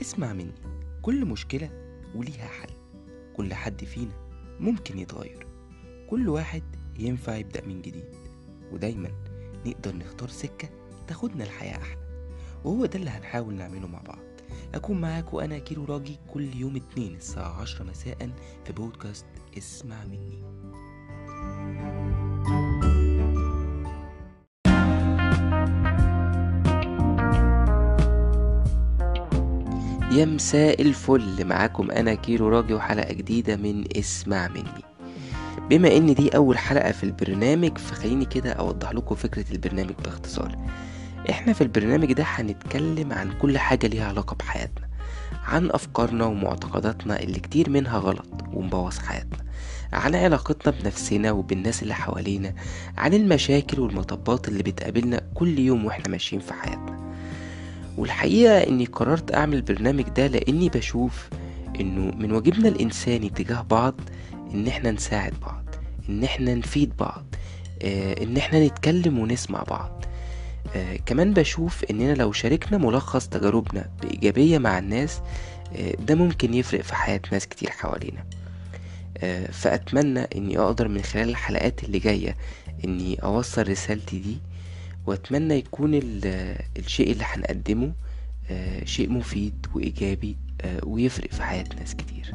اسمع مني. كل مشكلة وليها حل. كل حد فينا ممكن يتغير. كل واحد ينفع يبدأ من جديد. ودايما نقدر نختار سكة تاخدنا الحياة أحلى. وهو ده اللي هنحاول نعمله مع بعض. أكون معاك وأنا كيلو راجي كل يوم اتنين الساعة عشرة مساء في بودكاست اسمع مني. يا مساء الفل معاكم أنا كيلو راجي وحلقة جديدة من اسمع مني. بما إن دي أول حلقة في البرنامج فخليني كده أوضح لكم فكرة البرنامج باختصار. إحنا في البرنامج ده هنتكلم عن كل حاجة ليها علاقة بحياتنا عن أفكارنا ومعتقداتنا اللي كتير منها غلط ومبوظ حياتنا عن علاقتنا بنفسنا وبالناس اللي حوالينا عن المشاكل والمطبات اللي بتقابلنا كل يوم وإحنا ماشيين في حياتنا. والحقيقة إني قررت أعمل البرنامج ده لأني بشوف إنه من واجبنا الإنساني تجاه بعض إن إحنا نساعد بعض إن إحنا نفيد بعض آه، إن إحنا نتكلم ونسمع بعض. آه، كمان بشوف إننا لو شاركنا ملخص تجاربنا بإيجابية مع الناس آه، ده ممكن يفرق في حياة ناس كتير حوالينا. فأتمنى إني أقدر من خلال الحلقات اللي جاية إني أوصل رسالتي دي وأتمنى يكون ال- الشيء اللي هنقدمه آه، شيء مفيد وإيجابي آه، ويفرق في حياة ناس كتير.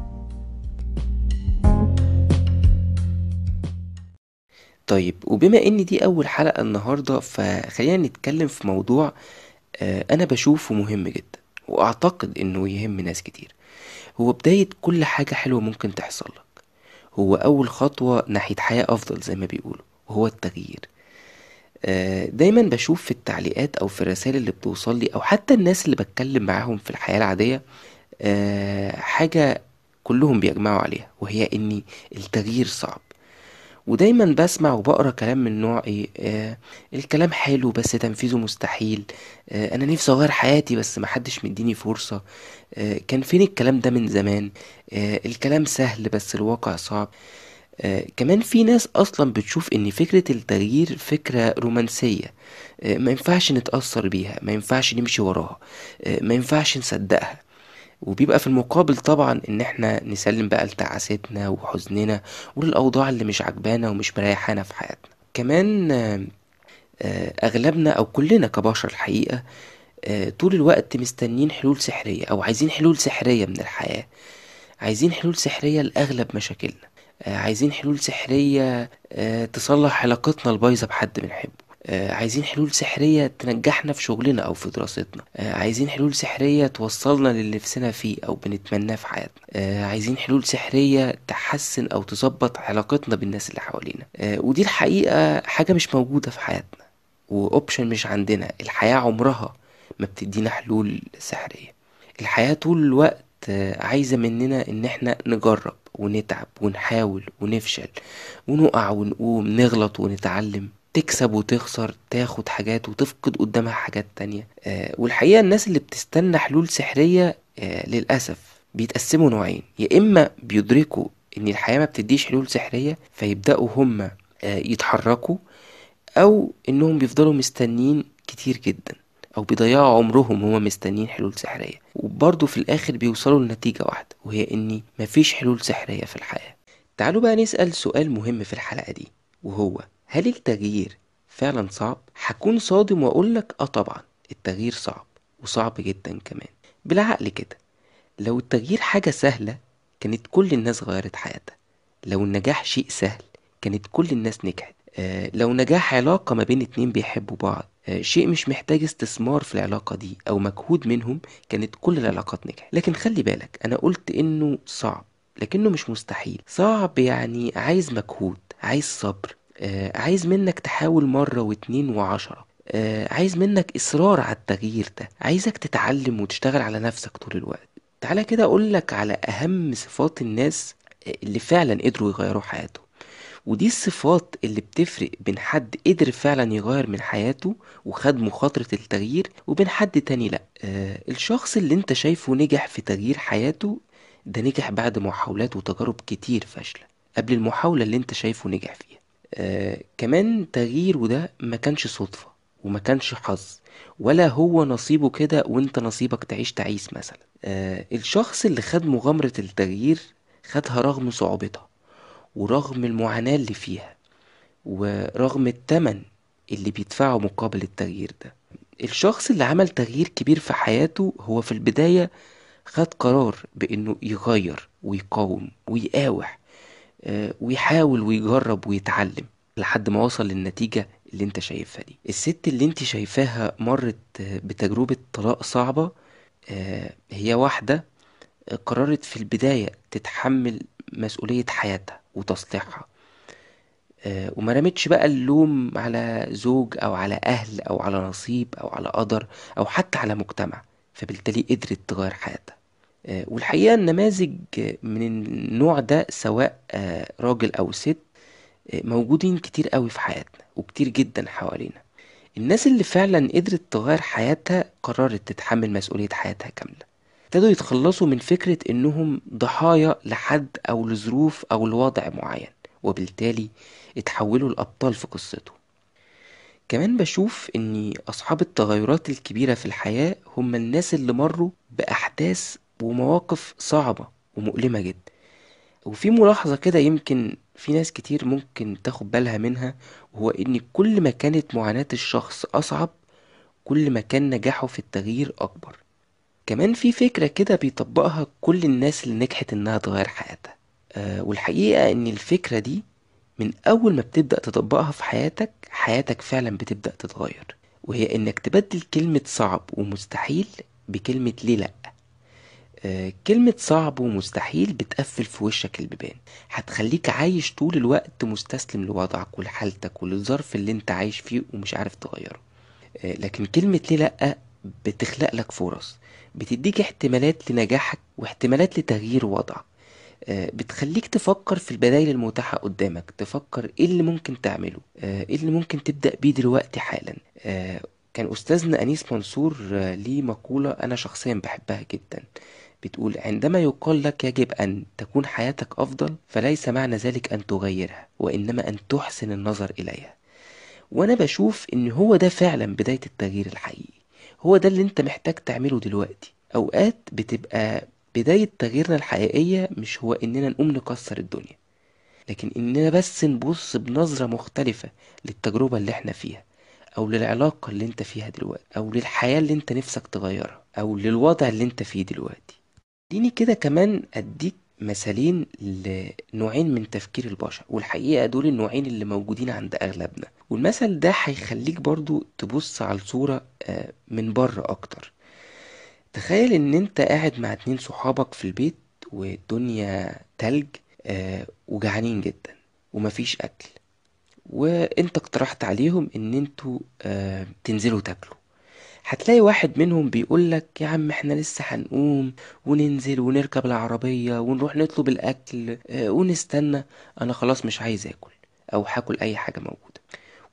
طيب وبما إن دي أول حلقة النهاردة فخلينا نتكلم في موضوع آه، أنا بشوفه مهم جدا وأعتقد إنه يهم ناس كتير. هو بداية كل حاجة حلوة ممكن تحصل لك. هو أول خطوة ناحية حياة أفضل زي ما بيقولوا وهو التغيير. دايما بشوف في التعليقات أو في الرسائل اللي بتوصل لي أو حتى الناس اللي بتكلم معاهم في الحياة العادية آه، حاجة كلهم بيجمعوا عليها وهي ان التغيير صعب. ودايما بسمع وبقرأ كلام من نوع إيه آه الكلام حلو بس تنفيذه مستحيل آه أنا نفسي أغير حياتي بس محدش مديني فرصة آه كان فين الكلام ده من زمان؟ آه الكلام سهل بس الواقع صعب. آه كمان في ناس أصلا بتشوف إن فكرة التغيير فكرة رومانسية. آه ما ينفعش نتأثر بيها ما ينفعش نمشي وراها آه ما ينفعش نصدقها. وبيبقى في المقابل طبعا إن إحنا نسلم بقى لتعاستنا وحزننا وللأوضاع اللي مش عجبانا ومش مريحانا في حياتنا. كمان آه، آه، أغلبنا أو كلنا كبشر الحقيقة آه، طول الوقت مستنيين حلول سحرية أو عايزين حلول سحرية من الحياة. عايزين حلول سحرية لأغلب مشاكلنا. آه، عايزين حلول سحرية آه، تصلح علاقتنا البايظة بحد بنحبه. آه، عايزين حلول سحرية تنجحنا في شغلنا أو في دراستنا. آه، عايزين حلول سحرية توصلنا للي نفسنا فيه أو بنتمناه في حياتنا. آه، عايزين حلول سحرية تحسن أو تظبط علاقتنا بالناس اللي حوالينا. آه، ودي الحقيقة حاجة مش موجودة في حياتنا وأوبشن مش عندنا. الحياة عمرها ما بتدينا حلول سحرية. الحياة طول الوقت آه، عايزة مننا إن إحنا نجرب ونتعب ونحاول ونفشل ونقع ونقوم نغلط ونتعلم تكسب وتخسر تاخد حاجات وتفقد قدامها حاجات تانية. آه والحقيقة الناس اللي بتستنى حلول سحرية آه للأسف بيتقسموا نوعين. يا إما بيدركوا إن الحياة ما بتديش حلول سحرية فيبدأوا هم آه يتحركوا أو إنهم بيفضلوا مستنيين كتير جدا. أو بيضيعوا عمرهم هما مستنيين حلول سحرية. وبرضه في الآخر بيوصلوا لنتيجة واحدة وهي إن مفيش حلول سحرية في الحياة. تعالوا بقى نسأل سؤال مهم في الحلقة دي وهو هل التغيير فعلا صعب؟ هكون صادم وأقولك آه طبعا التغيير صعب وصعب جدا كمان. بالعقل كده لو التغيير حاجة سهلة كانت كل الناس غيرت حياتها. لو النجاح شيء سهل كانت كل الناس نجحت. آه لو نجاح علاقة ما بين اتنين بيحبوا بعض شيء مش محتاج استثمار في العلاقة دي أو مجهود منهم كانت كل العلاقات نجحت. لكن خلي بالك أنا قلت إنه صعب لكنه مش مستحيل. صعب يعني عايز مجهود عايز صبر آه عايز منك تحاول مرة واتنين وعشرة آه عايز منك إصرار على التغيير ده عايزك تتعلم وتشتغل على نفسك طول الوقت. تعالى كده أقولك على أهم صفات الناس اللي فعلا قدروا يغيروا حياتهم. ودي الصفات اللي بتفرق بين حد قدر فعلا يغير من حياته وخد مخاطرة التغيير وبين حد تاني لأ. آه الشخص اللي انت شايفه نجح في تغيير حياته ده نجح بعد محاولات وتجارب كتير فاشلة قبل المحاولة اللي انت شايفه نجح فيها. آه كمان تغييره ده ما كانش صدفة وما كانش حظ ولا هو نصيبه كده وانت نصيبك تعيش تعيس مثلا. آه الشخص اللي خد مغامرة التغيير خدها رغم صعوبتها ورغم المعاناة اللي فيها ورغم التمن اللي بيدفعه مقابل التغيير ده. الشخص اللي عمل تغيير كبير في حياته هو في البداية خد قرار بإنه يغير ويقاوم ويقاوح آه، ويحاول ويجرب ويتعلم لحد ما وصل للنتيجة اللي انت شايفها دي. الست اللي انت شايفاها مرت بتجربة طلاق صعبة آه، هي واحدة قررت في البداية تتحمل مسؤولية حياتها. وتصليحها. وما رمتش بقى اللوم على زوج أو على أهل أو على نصيب أو على قدر أو حتى على مجتمع فبالتالي قدرت تغير حياتها. والحقيقة النماذج من النوع ده سواء راجل أو ست موجودين كتير قوي في حياتنا وكتير جدا حوالينا. الناس اللي فعلا قدرت تغير حياتها قررت تتحمل مسؤولية حياتها كاملة. ابتدوا يتخلصوا من فكرة إنهم ضحايا لحد أو لظروف أو لوضع معين وبالتالي اتحولوا لأبطال في قصته كمان بشوف إن أصحاب التغيرات الكبيرة في الحياة هم الناس اللي مروا بأحداث ومواقف صعبة ومؤلمة جدا. وفي ملاحظة كده يمكن في ناس كتير ممكن تاخد بالها منها وهو إن كل ما كانت معاناة الشخص أصعب كل ما كان نجاحه في التغيير أكبر. كمان في فكرة كده بيطبقها كل الناس اللي نجحت إنها تغير حياتها. أه والحقيقة إن الفكرة دي من أول ما بتبدأ تطبقها في حياتك حياتك فعلا بتبدأ تتغير. وهي إنك تبدل كلمة صعب ومستحيل بكلمة ليه لأ. آه، كلمة صعب ومستحيل بتقفل في وشك البيبان. هتخليك عايش طول الوقت مستسلم لوضعك ولحالتك وللظرف اللي أنت عايش فيه ومش عارف تغيره. آه، لكن كلمة ليه لأ بتخلق لك فرص. بتديك احتمالات لنجاحك واحتمالات لتغيير وضعك آه، بتخليك تفكر في البدائل المتاحة قدامك تفكر إيه اللي ممكن تعمله إيه اللي ممكن تبدأ بيه دلوقتي حالا. كان أستاذنا أنيس منصور ليه مقولة أنا شخصيا بحبها جدا. بتقول عندما يقال لك يجب أن تكون حياتك أفضل فليس معنى ذلك أن تغيرها وإنما أن تحسن النظر إليها. وأنا بشوف إن هو ده فعلا بداية التغيير الحقيقي. هو ده اللي أنت محتاج تعمله دلوقتي. أوقات بتبقى بداية تغييرنا الحقيقية مش هو إننا نقوم نكسر الدنيا لكن إننا بس نبص بنظرة مختلفة للتجربة اللي إحنا فيها أو للعلاقة اللي أنت فيها دلوقتي أو للحياة اللي أنت نفسك تغيرها أو للوضع اللي أنت فيه دلوقتي. خليني كده كمان أديك مثالين لنوعين من تفكير البشر والحقيقة دول النوعين اللي موجودين عند أغلبنا. والمثل ده هيخليك برضو تبص على الصورة آه، من بره أكتر. تخيل إن أنت قاعد مع اتنين صحابك في البيت والدنيا تلج آه، وجعانين جدا ومفيش أكل وأنت اقترحت عليهم إن أنتوا آه، تنزلوا تاكلوا. هتلاقي واحد منهم بيقولك يا عم إحنا لسه هنقوم وننزل ونركب العربية ونروح نطلب الأكل آه ونستنى. أنا خلاص مش عايز أكل أو هاكل أي حاجة موجودة.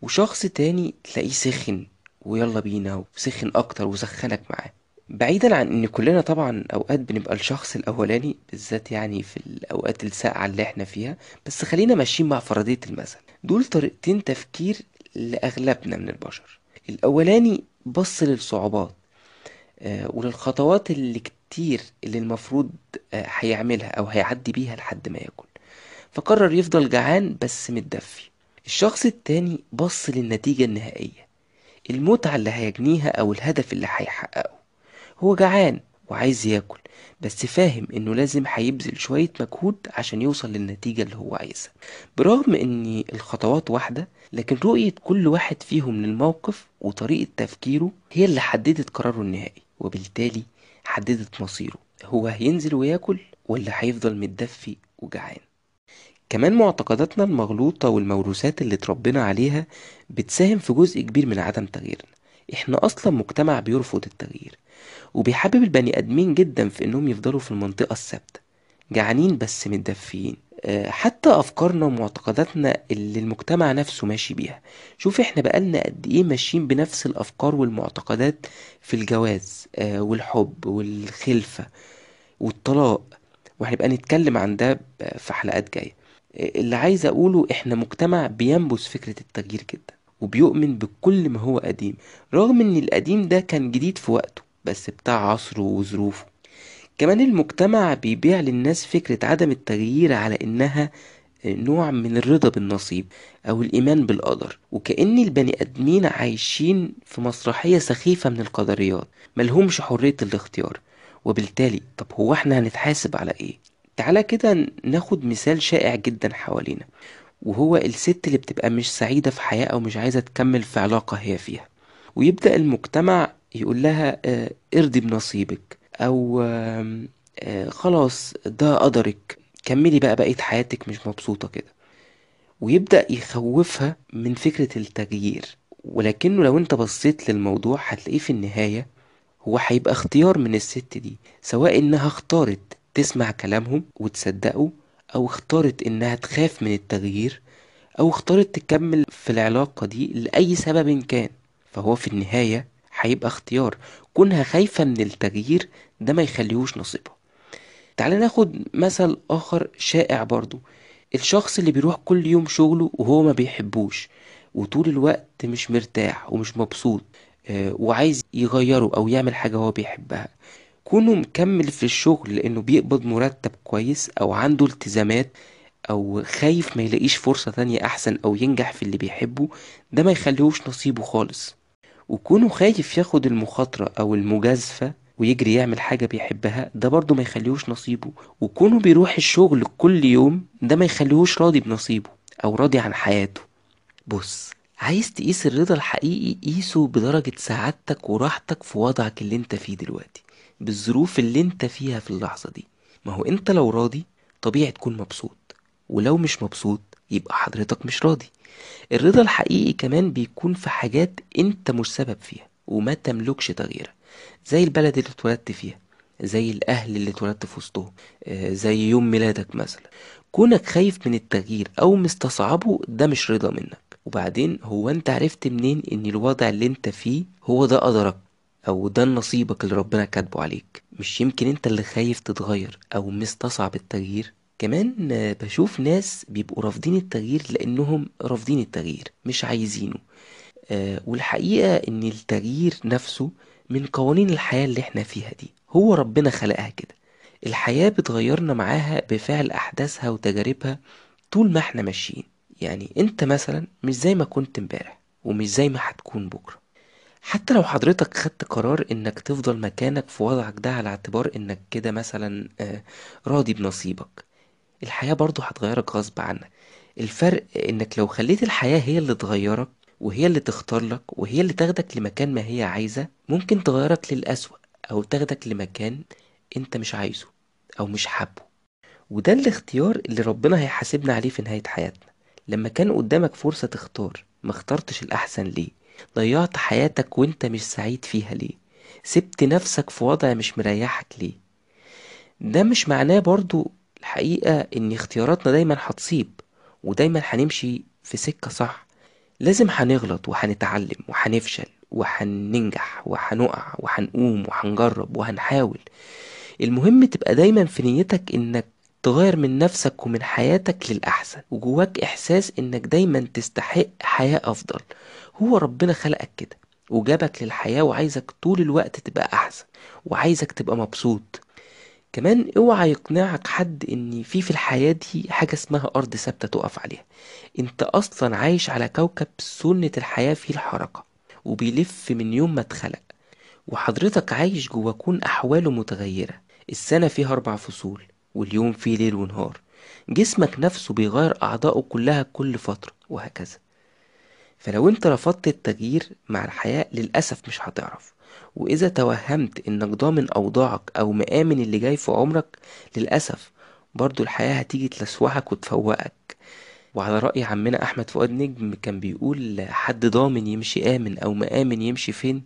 وشخص تاني تلاقيه سخن ويلا بينا وسخن أكتر وسخنك معاه. بعيدا عن إن كلنا طبعا أوقات بنبقى الشخص الأولاني بالذات يعني في الأوقات الساقعة اللي إحنا فيها. بس خلينا ماشيين مع فرضية المثل. دول طريقتين تفكير لأغلبنا من البشر. الأولاني بص للصعوبات آه، وللخطوات اللي كتير اللي المفروض آه، هيعملها أو هيعدي بيها لحد ما ياكل. فقرر يفضل جعان بس متدفي. الشخص التاني بص للنتيجة النهائية. المتعة اللي هيجنيها أو الهدف اللي هيحققه. هو جعان وعايز ياكل بس فاهم إنه لازم هيبذل شوية مجهود عشان يوصل للنتيجة اللي هو عايزها. برغم إن الخطوات واحدة لكن رؤية كل واحد فيهم للموقف وطريقة تفكيره هي اللي حددت قراره النهائي وبالتالي حددت مصيره. هو هينزل وياكل ولا هيفضل متدفي وجعان؟ كمان معتقداتنا المغلوطة والموروثات اللي اتربينا عليها بتساهم في جزء كبير من عدم تغييرنا. إحنا أصلا مجتمع بيرفض التغيير وبيحبب البني آدمين جدا في إنهم يفضلوا في المنطقة الثابتة جعانين بس متدفيين. آه، حتى أفكارنا ومعتقداتنا اللي المجتمع نفسه ماشي بيها. شوف إحنا بقالنا قد إيه ماشيين بنفس الأفكار والمعتقدات في الجواز آه، والحب والخلفة والطلاق. وهنبقى نتكلم عن ده في حلقات جاية. آه، اللي عايز أقوله إحنا مجتمع بينبذ فكرة التغيير جدا. وبيؤمن بكل ما هو قديم رغم إن القديم ده كان جديد في وقته بس بتاع عصره وظروفه. كمان المجتمع بيبيع للناس فكرة عدم التغيير على إنها نوع من الرضا بالنصيب أو الإيمان بالقدر. وكأن البني آدمين عايشين في مسرحية سخيفة من القدريات ملهمش حرية الاختيار. وبالتالي طب هو إحنا هنتحاسب على إيه؟ تعالى كده ناخد مثال شائع جدا حوالينا. وهو الست اللي بتبقى مش سعيدة في حياة أو مش عايزة تكمل في علاقة هي فيها. ويبدأ المجتمع يقول لها آه ارضي بنصيبك آه آه خلاص ده قدرك. كملي بقى بقية حياتك مش مبسوطة كده. ويبدأ يخوفها من فكرة التغيير. ولكنه لو انت بصيت للموضوع هتلاقيه في النهاية هو هيبقى اختيار من الست دي سواء إنها اختارت تسمع كلامهم وتصدقه أو اختارت إنها تخاف من التغيير أو اختارت تكمل في العلاقة دي لأي سبب كان. فهو في النهاية هيبقى اختيار كونها خايفة من التغيير ده ما يخليهوش نصيبها. تعال ناخد مثل آخر شائع برضو. الشخص اللي بيروح كل يوم شغله وهو ما بيحبوش وطول الوقت مش مرتاح ومش مبسوط آه وعايز يغيره أو يعمل حاجة هو بيحبها. كونه مكمل في الشغل لأنه بيقبض مرتب كويس أو عنده التزامات أو خايف ما يلاقيش فرصة تانية أحسن أو ينجح في اللي بيحبه ده ما يخليهوش نصيبه خالص. وكونه خايف ياخد المخاطرة أو المجازفة ويجري يعمل حاجة بيحبها ده برضه ما يخليهوش نصيبه. وكونه بيروح الشغل كل يوم ده ما يخليهوش راضي بنصيبه أو راضي عن حياته. بص عايز تقيس الرضا الحقيقي قيسه بدرجة سعادتك وراحتك في وضعك اللي انت فيه دلوقتي. بالظروف اللي انت فيها في اللحظة دي. ما هو انت لو راضي طبيعي تكون مبسوط. ولو مش مبسوط يبقى حضرتك مش راضي. الرضا الحقيقي كمان بيكون في حاجات انت مش سبب فيها وما تملكش تغييرها. زي البلد اللي اتولدت فيها زي الأهل اللي اتولدت في وسطهم زي يوم ميلادك مثلا. كونك خايف من التغيير أو مستصعبه ده مش رضا منك. وبعدين هو انت عرفت منين إن الوضع اللي انت فيه هو ده قدرك أو ده نصيبك اللي ربنا كاتبه عليك. مش يمكن أنت اللي خايف تتغير أو مستصعب التغيير. كمان بشوف ناس بيبقوا رافضين التغيير لأنهم رافضين التغيير مش عايزينه. أه والحقيقة إن التغيير نفسه من قوانين الحياة اللي إحنا فيها دي. هو ربنا خلقها كده. الحياة بتغيرنا معاها بفعل أحداثها وتجاربها طول ما إحنا ماشيين. يعني أنت مثلا مش زي ما كنت امبارح ومش زي ما هتكون بكرة. حتى لو حضرتك خدت قرار إنك تفضل مكانك في وضعك ده على اعتبار إنك كده مثلا راضي بنصيبك. الحياة برضو هتغيرك غصب عنك. الفرق إنك لو خليت الحياة هي اللي تغيرك وهي اللي تختار لك وهي اللي تاخدك لمكان ما هي عايزة ممكن تغيرك للأسوأ أو تاخدك لمكان أنت مش عايزه أو مش حابه. وده الاختيار اللي ربنا هيحاسبنا عليه في نهاية حياتنا. لما كان قدامك فرصة تختار ما اخترتش الأحسن ليه؟ ضيعت حياتك وانت مش سعيد فيها ليه؟ سبت نفسك في وضع مش مريحك ليه؟ ده مش معناه برضو الحقيقة إن اختياراتنا دايما هتصيب ودايما هنمشي في سكة صح. لازم هنغلط وهنتعلم وهنفشل وهننجح وهنقع وهنقوم وهنجرب وهنحاول. المهم تبقى دايما في نيتك إنك تغير من نفسك ومن حياتك للأحسن وجواك إحساس إنك دايما تستحق حياة أفضل. هو ربنا خلقك كده وجابك للحياة وعايزك طول الوقت تبقى أحسن وعايزك تبقى مبسوط. كمان اوعى يقنعك حد إن في في الحياة دي حاجة اسمها أرض ثابتة تقف عليها. أنت أصلا عايش على كوكب سنة الحياة فيه الحركة وبيلف من يوم ما اتخلق. وحضرتك عايش جوا كون أحواله متغيرة. السنة فيها أربع فصول واليوم فيه ليل ونهار. جسمك نفسه بيغير أعضائه كلها كل فترة وهكذا. فلو انت رفضت التغيير مع الحياة للأسف مش هتعرف. وإذا توهمت إنك ضامن أوضاعك أو مآمن اللي جاي في عمرك للأسف برضو الحياة هتيجي تلسوحك وتفوقك. وعلى رأي عمنا أحمد فؤاد نجم كان بيقول حد ضامن يمشي آمن أو مآمن يمشي فين؟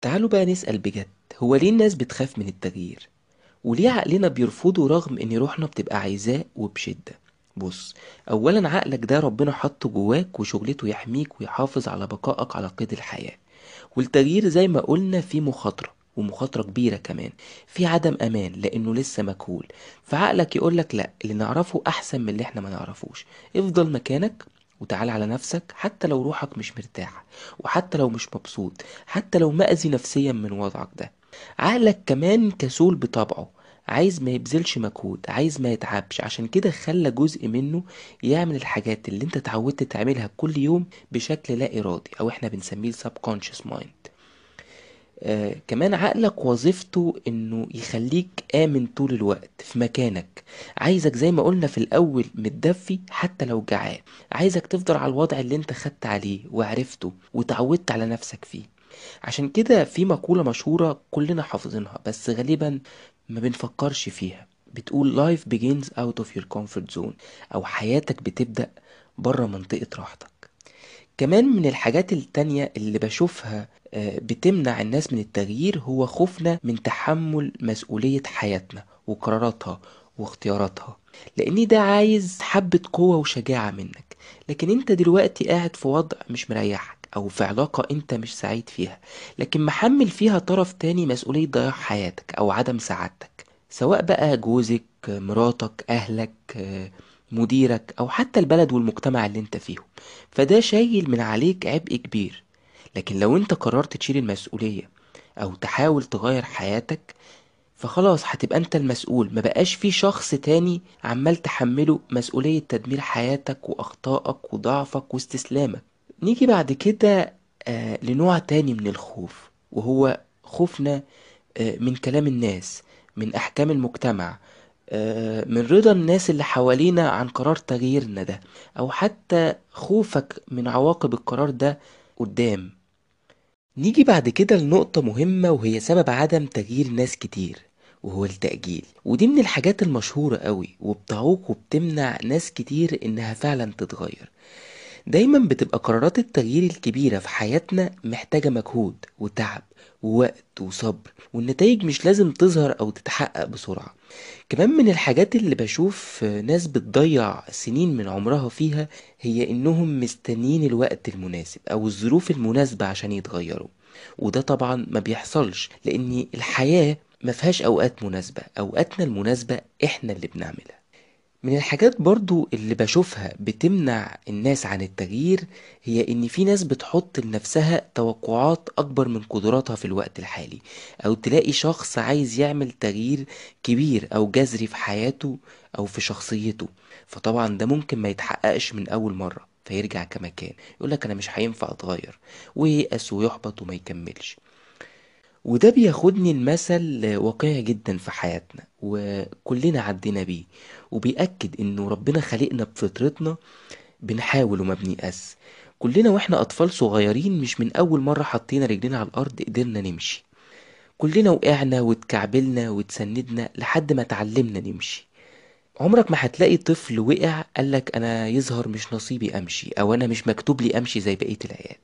تعالوا بقى نسأل بجد هو ليه الناس بتخاف من التغيير؟ وليه عقلنا بيرفضه رغم إن روحنا بتبقى عايزاه وبشدة؟ بص اولا عقلك ده ربنا حطه جواك وشغلته يحميك ويحافظ على بقائك على قيد الحياة. والتغيير زي ما قلنا فيه مخاطرة ومخاطرة كبيرة كمان في عدم أمان لأنه لسه مجهول فعقلك يقولك لأ اللي نعرفه أحسن من اللي إحنا ما نعرفوش. افضل مكانك وتعال على نفسك حتى لو روحك مش مرتاحة وحتى لو مش مبسوط حتى لو مأذي نفسيا من وضعك ده. عقلك كمان كسول بطبعه. عايز ما يبذلش مجهود عايز ما يتعبش. عشان كده خلى جزء منه يعمل الحاجات اللي انت اتعودت تعملها كل يوم بشكل لا إرادي أو إحنا بنسميه subconscious mind. آه كمان عقلك وظيفته إنه يخليك آمن طول الوقت في مكانك. عايزك زي ما قلنا في الأول متدفي حتى لو جعان. عايزك تفضل على الوضع اللي انت خدت عليه وعرفته وتعودت على نفسك فيه. عشان كده في مقولة مشهورة كلنا حافظينها بس غالبا ما بنفكرش فيها. بتقول life begins out of your comfort zone أو حياتك بتبدأ بره منطقة راحتك كمان من الحاجات التانية اللي بشوفها آه، بتمنع الناس من التغيير هو خوفنا من تحمل مسؤولية حياتنا وقراراتها واختياراتها. لأن ده عايز حبة قوة وشجاعة منك. لكن أنت دلوقتي قاعد في وضع مش مريحك. أو في علاقة أنت مش سعيد فيها لكن محمل فيها طرف تاني مسؤولية ضياع حياتك أو عدم سعادتك سواء بقى جوزك مراتك أهلك آه، مديرك أو حتى البلد والمجتمع اللي أنت فيهم. فده شايل من عليك عبء كبير. لكن لو أنت قررت تشيل المسؤولية أو تحاول تغير حياتك فخلاص هتبقى أنت المسؤول. ما بقاش في شخص تاني عمال تحمله مسؤولية تدمير حياتك وأخطائك وضعفك واستسلامك. نيجي بعد كده آه لنوع تاني من الخوف وهو خوفنا آه من كلام الناس من أحكام المجتمع آه من رضا الناس اللي حوالينا عن قرار تغييرنا ده أو حتى خوفك من عواقب القرار ده قدام. نيجي بعد كده لنقطة مهمة وهي سبب عدم تغيير ناس كتير وهو التأجيل. ودي من الحاجات المشهورة قوي وبتعوق وبتمنع ناس كتير إنها فعلا تتغير. دايما بتبقى قرارات التغيير الكبيرة في حياتنا محتاجة مجهود وتعب ووقت وصبر والنتائج مش لازم تظهر أو تتحقق بسرعة. كمان من الحاجات اللي بشوف ناس بتضيع سنين من عمرها فيها هي إنهم مستنيين الوقت المناسب أو الظروف المناسبة عشان يتغيروا. وده طبعا ما بيحصلش لأن الحياة ما فيهاش أوقات مناسبة أوقاتنا المناسبة إحنا اللي بنعملها. من الحاجات برضو اللي بشوفها بتمنع الناس عن التغيير هي إن في ناس بتحط لنفسها توقعات أكبر من قدراتها في الوقت الحالي أو تلاقي شخص عايز يعمل تغيير كبير أو جذري في حياته أو في شخصيته. فطبعا ده ممكن ما يتحققش من أول مرة فيرجع كما كان يقولك أنا مش هينفع أتغير وييأس ويحبط وما يكملش. وده بياخدني المثل واقعي جدا في حياتنا وكلنا عدينا بيه وبيأكد إنه ربنا خلقنا بفطرتنا بنحاول وما بنيأس. كلنا وإحنا أطفال صغيرين مش من أول مرة حطينا رجلينا على الأرض قدرنا نمشي. كلنا وقعنا واتكعبلنا واتسندنا لحد ما اتعلمنا نمشي. عمرك ما هتلاقي طفل وقع قالك أنا يظهر مش نصيبي أمشي أو أنا مش مكتوب لي أمشي زي بقية العيال.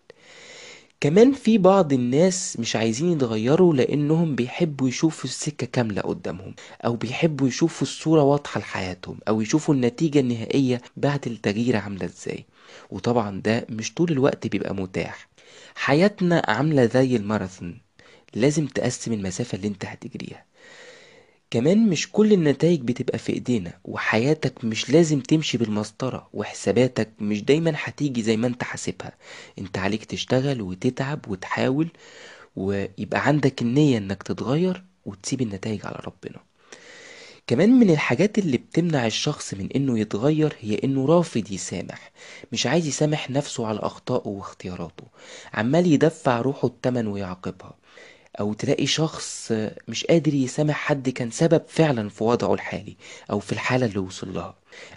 كمان في بعض الناس مش عايزين يتغيروا لأنهم بيحبوا يشوفوا السكة كاملة قدامهم أو بيحبوا يشوفوا الصورة واضحة لحياتهم أو يشوفوا النتيجة النهائية بعد التغيير عاملة إزاي. وطبعا ده مش طول الوقت بيبقى متاح. حياتنا عاملة زي الماراثون لازم تقسم المسافة اللي أنت هتجريها. كمان مش كل النتائج بتبقى في إيدينا وحياتك مش لازم تمشي بالمسطرة وحساباتك مش دايما هتيجي زي ما انت حاسبها. انت عليك تشتغل وتتعب وتحاول ويبقى عندك النية انك تتغير وتسيب النتائج على ربنا. كمان من الحاجات اللي بتمنع الشخص من إنه يتغير هي إنه رافض يسامح. مش عايز يسامح نفسه على أخطائه واختياراته. عمال يدفع روحه التمن ويعاقبها. أو تلاقي شخص مش قادر يسامح حد كان سبب فعلا في وضعه الحالي أو في الحالة اللي وصل لها.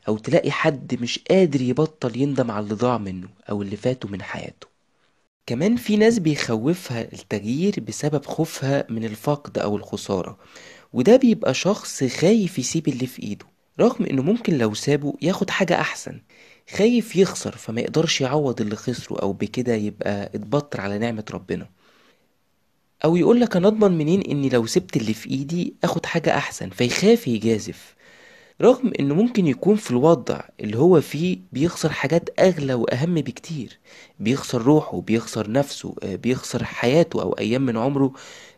أو تلاقي حد مش قادر يبطل يندم على اللي ضاع منه أو اللي فاته من حياته. كمان في ناس بيخوفها التغيير بسبب خوفها من الفقد أو الخسارة. وده بيبقى شخص خايف يسيب اللي في إيده رغم إنه ممكن لو سابه ياخد حاجة أحسن. خايف يخسر فما يقدرش يعوض اللي خسره أو بكده يبقى اتبطر على نعمة ربنا. أو يقولك أنا أضمن منين إني لو سبت اللي في إيدي آخد حاجة أحسن؟ فيخاف يجازف. رغم إنه ممكن يكون في الوضع اللي هو فيه بيخسر حاجات أغلى وأهم بكتير. بيخسر روحه بيخسر نفسه آه، بيخسر حياته أو أيام من عمره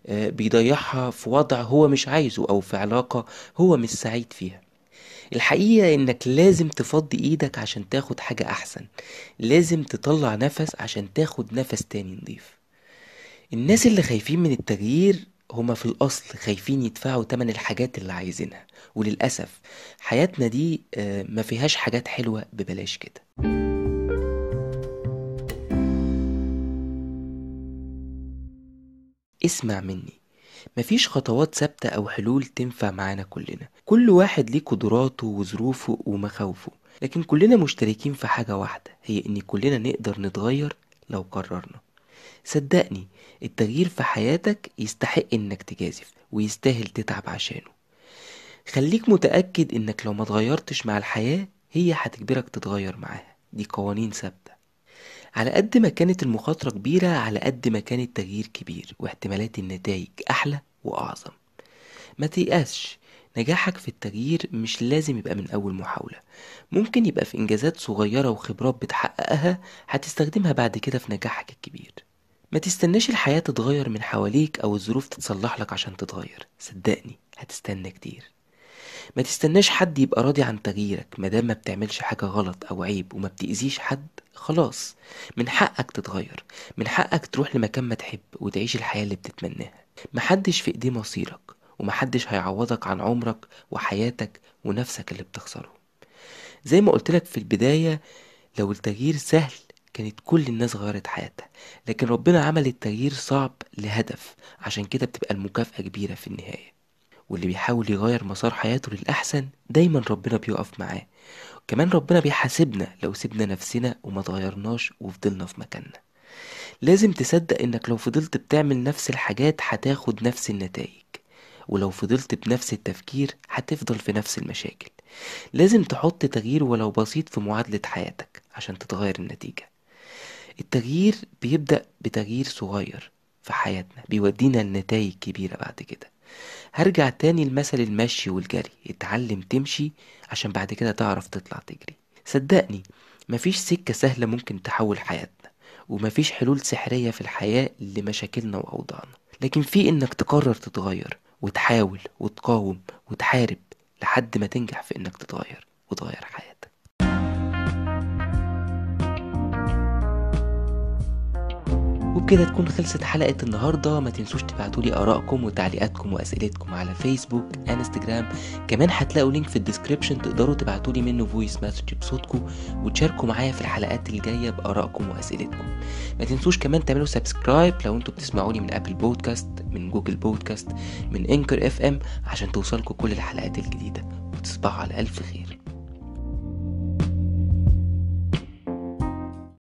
آه، بيضيعها في وضع هو مش عايزه أو في علاقة هو مش سعيد فيها. الحقيقة إنك لازم تفضي إيدك عشان تاخد حاجة أحسن. لازم تطلع نفس عشان تاخد نفس تاني نضيف. الناس اللي خايفين من التغيير هما في الأصل خايفين يدفعوا تمن الحاجات اللي عايزينها. وللأسف حياتنا دي آه، ما فيهاش حاجات حلوة ببلاش كده. اسمع مني. مفيش خطوات ثابتة أو حلول تنفع معانا كلنا. كل واحد ليه قدراته وظروفه ومخاوفه. لكن كلنا مشتركين في حاجة واحدة هي إن كلنا نقدر نتغير لو قررنا. صدقني التغيير في حياتك يستحق إنك تجازف ويستاهل تتعب عشانه. خليك متأكد إنك لو ما تغيرتش مع الحياة هي هتجبرك تتغير معاها. دي قوانين ثابتة. على قد ما كانت المخاطرة كبيرة على قد ما كان التغيير كبير واحتمالات النتائج أحلى وأعظم. ما تيأسش نجاحك في التغيير مش لازم يبقى من أول محاولة. ممكن يبقى في إنجازات صغيرة وخبرات بتحققها هتستخدمها بعد كده في نجاحك الكبير. ما تستناش الحياة تتغير من حواليك أو الظروف تتصلح لك عشان تتغير. صدقني هتستنى كتير. ما تستناش حد يبقى راضي عن تغييرك. مادام ما بتعملش حاجة غلط أو عيب وما بتأذيش حد خلاص. من حقك تتغير. من حقك تروح لمكان ما تحب وتعيش الحياة اللي بتتمناها. محدش في إيديه مصيرك ومحدش هيعوضك عن عمرك وحياتك ونفسك اللي بتخسره. زي ما قلتلك في البداية لو التغيير سهل كانت كل الناس غيرت حياتها لكن ربنا عمل التغيير صعب لهدف عشان كده بتبقى المكافأة كبيرة في النهاية. واللي بيحاول يغير مسار حياته للأحسن دايما ربنا بيقف معاه. كمان ربنا بيحاسبنا لو سيبنا نفسنا وما تغيرناش وفضلنا في مكاننا. لازم تصدق إنك لو فضلت بتعمل نفس الحاجات هتاخد نفس النتائج ولو فضلت بنفس التفكير هتفضل في نفس المشاكل. لازم تحط تغيير ولو بسيط في معادلة حياتك عشان تتغير النتيجة. التغيير بيبدأ بتغيير صغير في حياتنا بيودينا لنتائج كبيرة بعد كده. هرجع تاني لمثل المشي والجري اتعلم تمشي عشان بعد كده تعرف تطلع تجري. صدقني مفيش سكة سهلة ممكن تحول حياتنا ومفيش حلول سحرية في الحياة لمشاكلنا وأوضاعنا. لكن في إنك تقرر تتغير وتحاول وتقاوم وتحارب لحد ما تنجح في إنك تتغير وتغير حياتك. وبكده تكون خلصت حلقة النهاردة. ما تنسوش تبعتولي آرائكم وتعليقاتكم وأسئلتكم على فيسبوك انستجرام كمان هتلاقوا link في ال description تقدروا تبعتولي منه voice message بصوتكم وتشاركوا معايا في الحلقات الجاية بآرائكم وأسئلتكم. ما تنسوش كمان تعملوا subscribe لو أنتوا بتسمعوني من Apple Podcasts من Google Podcasts من Anchor FM عشان توصلكوا كل الحلقات الجديدة. وتصبحوا على ألف خير.